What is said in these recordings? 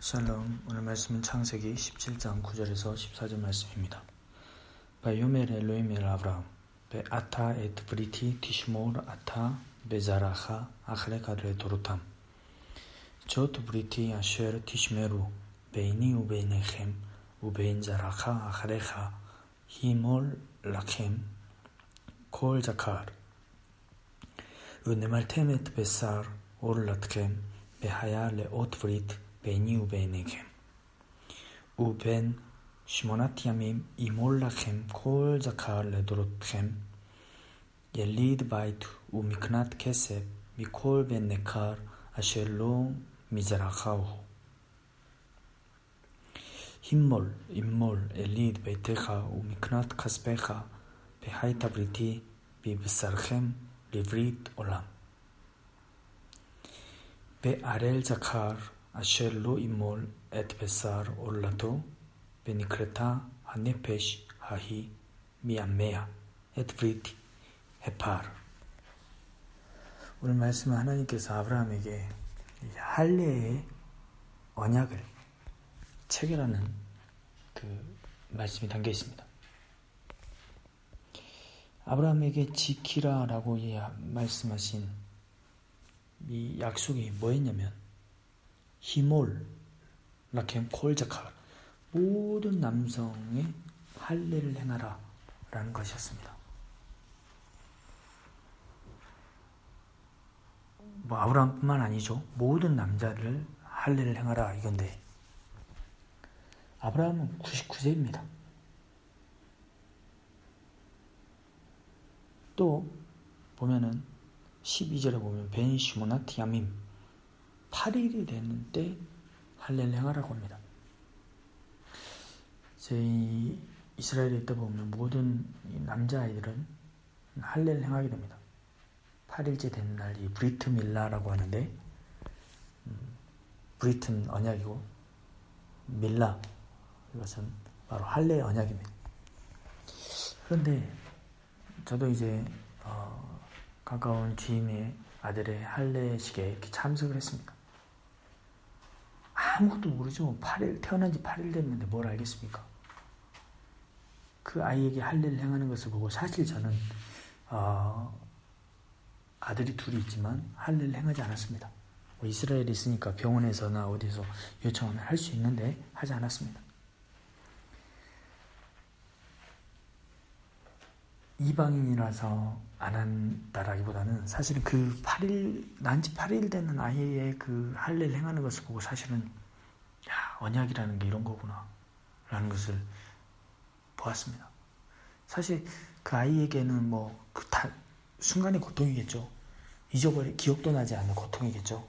샬롬 오늘 말씀은 창세기 17장 9절에서 14절 말씀입니다. 바요멜 엘로임 엘 아브라함 베아타 에트 브리티 티시몰 아타 베자라하 아흐레카르 도로탐 조트 브리티 아쉐르 티시메루 베이니 우베이네켐 우베인 자라하 아흐레카 히몰 라켐 콜 자카르 ונמלתם את בשר עורלתכם בהיה לאות ברית ביני וביניכם. ובין שמונת ימים ימול לכם כל זכר לדורותכם, יליד בית ומקנת כסף מכל בן נכר אשר לא מזרעך הוא. הימול, ימול, יליד ביתך ומקנת כספך, בהיית בריתי בבשרכם לברית עולם. בערל זכר אשר לא ימול את בשר עורלתו, ונקרתה הנפש ההיא מימיה את ברית 해팔. 오늘 말씀은 하나님께서 아브라함에게 할례의 언약을 체결하는 그 말씀이 담겨 있습니다. 아브라함에게 지키라라고 말씀하신 이 약속이 뭐였냐면 히몰 라켐 콜자카 모든 남성의 할례를 행하라 라는 것이었습니다. 뭐 아브라함뿐만 아니죠. 모든 남자를 할례를 행하라 이건데 아브라함은 99세입니다. 또 보면은 12절에 보면 벤 시모나 티아밈 8일이 됐는데 할례를 행하라고 합니다. 저희 이스라엘에 있다 보면 모든 남자아이들은 할례를 행하게 됩니다. 8일째 되는 날이 브리트 밀라라고 하는데 음, 브리트는 언약이고 밀라 이것은 바로 할례의 언약입니다. 그런데 저도 이제 어, 가까운 지인의 아들의 할례식에 이렇게 참석을 했습니다. 아무것도 모르죠. 8일, 태어난 지 8일 됐는데 뭘 알겠습니까? 그 아이에게 할례를 행하는 것을 보고 사실 저는 어, 아들이 둘이 있지만 할례를 행하지 않았습니다. 뭐 이스라엘에 있으니까 병원에서나 어디서 요청하면 할 수 있는데 하지 않았습니다. 이방인이라서 안 한다라기보다는 사실은 그 8일 난 지 8일 되는 아이의 그 할례를 행하는 것을 보고 사실은 야 언약이라는 게 이런 거구나 라는 것을 보았습니다. 사실 그 아이에게는 뭐그 순간의 고통이겠죠. 잊어버리 기억도 나지 않는 고통이겠죠.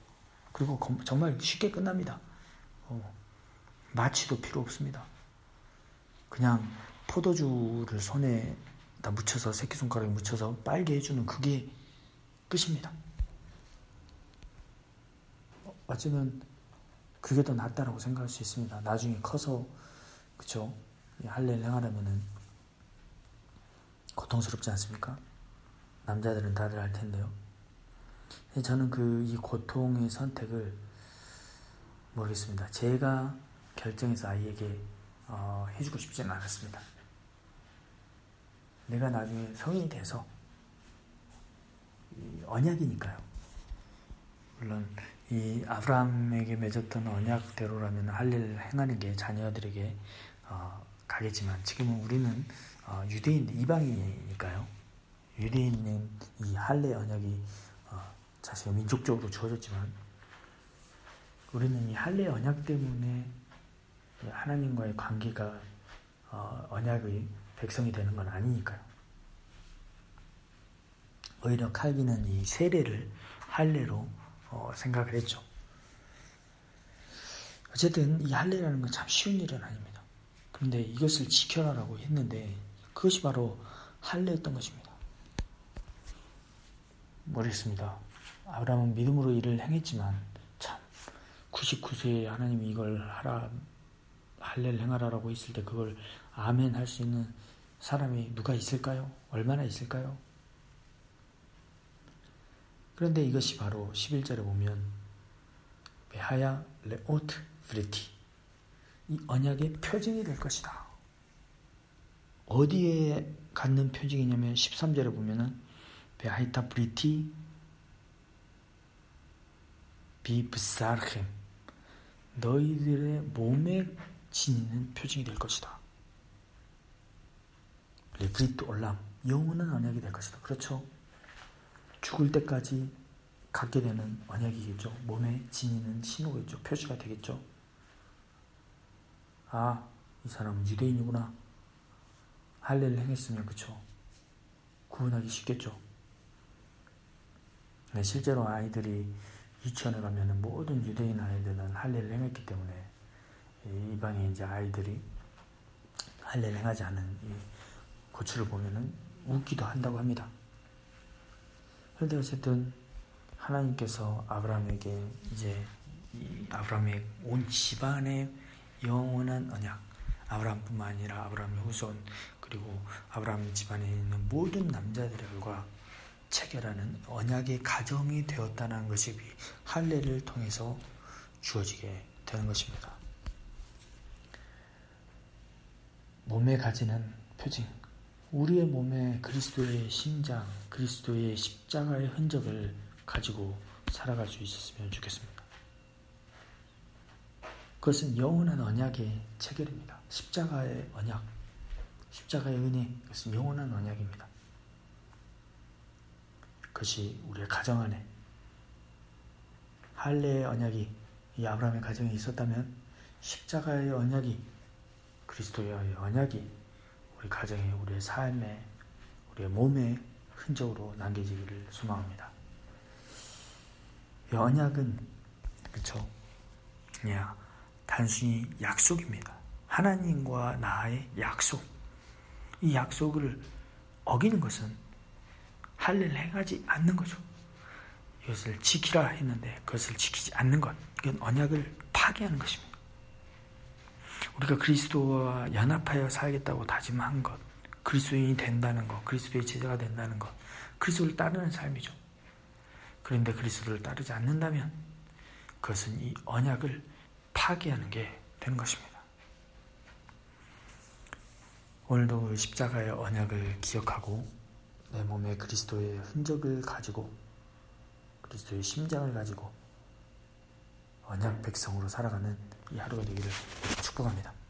그리고 정말 쉽게 끝납니다. 어, 마취도 필요 없습니다. 그냥 포도주를 손에 다 묻혀서 새끼손가락에 묻혀서 빨게 해주는 그게 끝입니다. 어쩌면 그게 더 낫다라고 생각할 수 있습니다. 나중에 커서 그쵸 할례를 행하려면은 고통스럽지 않습니까? 남자들은 다들 할 텐데요. 저는 그 이 고통의 선택을 모르겠습니다. 제가 결정해서 아이에게 어, 해주고 싶지는 않았습니다. 내가 나중에 성인이 돼서 언약이니까요. 물론 이 아브라함에게 맺었던 언약대로라면 할 일을 행하는 게 자녀들에게 어, 가겠지만 지금은 우리는 어, 유대인 이방인이니까요. 유대인은 이 할례 언약이 어, 사실 민족적으로 주어졌지만 우리는 이 할례 언약 때문에 하나님과의 관계가 어, 언약의 백성이 되는 건 아니니까요. 오히려 칼빈은 이 세례를 할례로 어, 생각을 했죠. 어쨌든 이 할례라는 건 참 쉬운 일은 아닙니다. 그런데 이것을 지켜라라고 했는데 그것이 바로 할례였던 것입니다. 모르겠습니다. 아브라함은 믿음으로 일을 행했지만 참 99세에 하나님이 이걸 하라 할례를 행하라라고 했을 때 그걸 아멘 할 수 있는 사람이 누가 있을까요? 얼마나 있을까요? 그런데 이것이 바로 11절에 보면 והיה לאות ברית 이 언약의 표징이 될 것이다. 어디에 갖는 표징이냐면 13절에 보면은 והיתה בריתי בבשרכם 너희들의 몸에 지니는 표징이 될 것이다. 레브리트 올람 영원한 언약이 될 것이다. 그렇죠? 죽을 때까지 갖게 되는 언약이겠죠. 몸에 지니는 신호겠죠. 표시가 되겠죠. 아, 이 사람은 유대인이구나. 할례를 행했으면 그쵸. 구분하기 쉽겠죠. 네, 실제로 아이들이 유치원에 가면 모든 유대인 아이들은 할례를 행했기 때문에 이방의 이제 아이들이 할례를 행하지 않은 이 고추를 보면은 웃기도 한다고 합니다. 그런데 어쨌든 하나님께서 아브라함에게 이제 아브라함의 온 집안의 영원한 언약, 아브라함뿐만 아니라 아브라함의 후손 그리고 아브라함 집안에 있는 모든 남자들과 체결하는 언약의 가정이 되었다는 것이 할례를 통해서 주어지게 되는 것입니다. 몸에 가지는 표징, 우리의 몸에 그리스도의 심장, 그리스도의 십자가의 흔적을 가지고 살아갈 수 있었으면 좋겠습니다. 그것은 영원한 언약의 체결입니다. 십자가의 언약, 십자가의 은혜, 그것은 영원한 언약입니다. 그것이 우리의 가정 안에 할례의 언약이 이 아브라함의 가정에 있었다면 십자가의 언약이 그리스도의 언약이 우리 가정에, 우리의 삶에, 우리의 몸에 흔적으로 남겨지기를 소망합니다. 이 언약은 그렇죠. 그냥 단순히 약속입니다. 하나님과 나의 약속. 이 약속을 어기는 것은 할례를 행하지 않는 거죠. 이것을 지키라 했는데 그것을 지키지 않는 것. 이건 언약을 파괴하는 것입니다. 우리가 그리스도와 연합하여 살겠다고 다짐한 것, 그리스도인이 된다는 것, 그리스도의 제자가 된다는 것, 그리스도를 따르는 삶이죠. 그런데 그리스도를 따르지 않는다면 그것은 이 언약을 파괴하는 게 되는 것입니다. 오늘도 그 십자가의 언약을 기억하고 내 몸에 그리스도의 흔적을 가지고 그리스도의 심장을 가지고 언약 백성으로 살아가는 이 하루가 되기를 축복합니다.